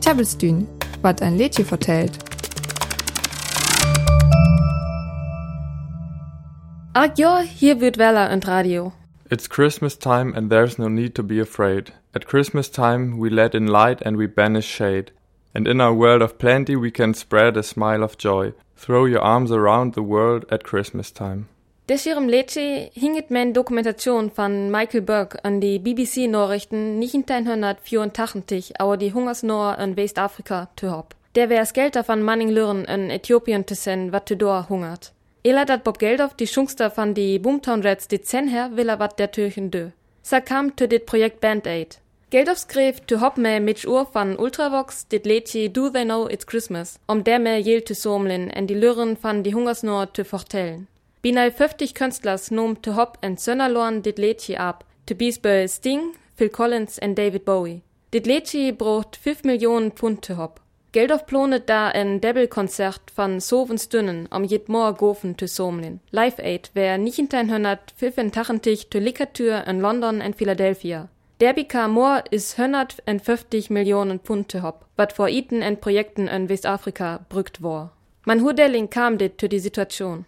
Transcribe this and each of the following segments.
Tablestün, wat ein Lädchen vertellt. Ach ja, hier wird Weller und Radio. It's Christmas time and there's no need to be afraid. At Christmas time we let in light and we banish shade. And in our world of plenty we can spread a smile of joy. Throw your arms around the world at Christmas time. Des hierom Leche hinget men Dokumentation von Michael Burke an die BBC-Nachrichten 1984 aber die Hungersnor in Westafrika zu hab. Der wär's Geld davon Manning Lürren in Äthiopien zu senden, wat dor hungert. Ela dat Bob Geldof die Schungster von die Boomtown Reds die Zen her will er wat der Türchen dö. Sa kam zu dit Projekt Band Aid. Geldof skrev zu hop me mit Uhr von Ultravox dit Lädje Do They Know It's Christmas, um der me jel zu somlin en die Lürren von die Hungersnor zu vertellen. Binal 50 Künstlers nom te hop en Sönnerlorn dit Lädje ab, te Beesbö Sting, Phil Collins en David Bowie. Dit Lädje braucht 5 Millionen Pfund te hop. Geldof plonet da en Debbelkonzert van Sovens Dünnen am jed Moor gofen te somlin. Live Aid wär 1985 te Likatür in London en Philadelphia. Der bekam Moor is 150 Millionen Pfund te hop, wat vor iten en Projekten in Westafrika brückt war. Man hudelling kam dit to die Situation.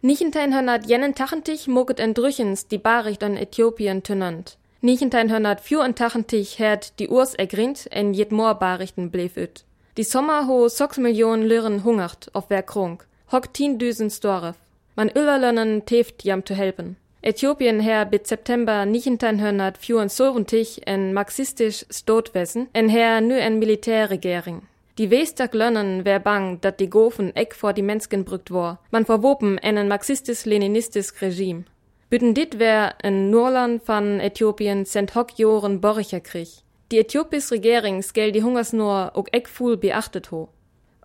Nichtentein hörnert jenen tachentich moget entrüchens die Baricht an Äthiopien tönant. Nichtentein hörnert fjur en tachentich herd die Urs ergrinnt en jet Moor Barichten bleef üt. Die Sommer ho sechs Millionen Lirren hungert auf wer krunk. Hock tien düsen Storef. Man Öllerlönnen teft jam zu helpen. Äthiopien her bit September 1974 en marxistisch Stotwesen, en her nu en Militärregering. Die Weestag lönnen wär bang, dat die Gofen eck vor die Mensken brückt war. Man verwopen en en marxistisch-leninistisch Regime. Büten dit wär en Nurland van Äthiopien sent hock Joren Borricher Krieg. Die äthiopisch Regering skell die Hungersnur ook eck fuhl beachtet ho.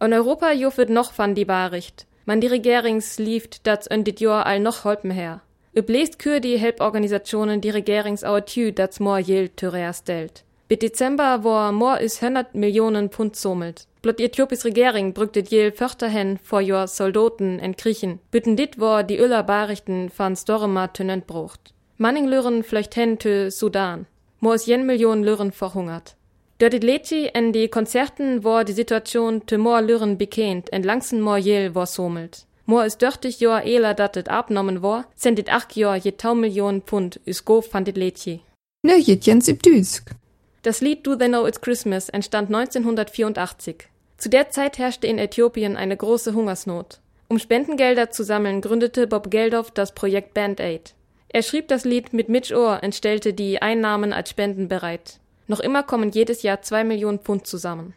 In Europa jofet noch van die Baricht. Man die Regerings lieft dat en dit Jahr all noch holpen her. Üblest kür die Helporganisationen die Regerings auer tü dat mor jel tyrea stellt. Bis Dezember war more is 100 Millionen Pfund sommelt. Blot die Äthiopisch Regering brücktet jel Förterhen vor jor Soldaten en Griechen. Bütten dit war die Öller Barichten van Storema tönent brucht. Manning Lüren flöcht hen tö Sudan. More is jen Millionen Lüren verhungert. Dort dit Leti en die Konzerten war die Situation tö more Lüren bekannt en langsen more jel war sommelt. More is dörtig jor dat et abnommen war, sind dit acht jor je tau Millionen Pfund is go van dit Leti. Ne jetjens im Düsk. Das Lied Do They Know It's Christmas entstand 1984. Zu der Zeit herrschte in Äthiopien eine große Hungersnot. Um Spendengelder zu sammeln, gründete Bob Geldof das Projekt Band Aid. Er schrieb das Lied mit Mitch Orr und stellte die Einnahmen als Spenden bereit. Noch immer kommen jedes Jahr zwei Millionen Pfund zusammen.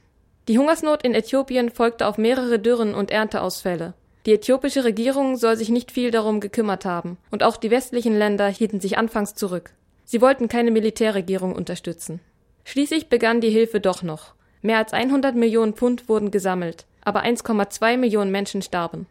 Die Hungersnot in Äthiopien folgte auf mehrere Dürren und Ernteausfälle. Die äthiopische Regierung soll sich nicht viel darum gekümmert haben, und auch die westlichen Länder hielten sich anfangs zurück. Sie wollten keine Militärregierung unterstützen. Schließlich begann die Hilfe doch noch. Mehr als 100 Millionen Pfund wurden gesammelt, aber 1,2 Millionen Menschen starben.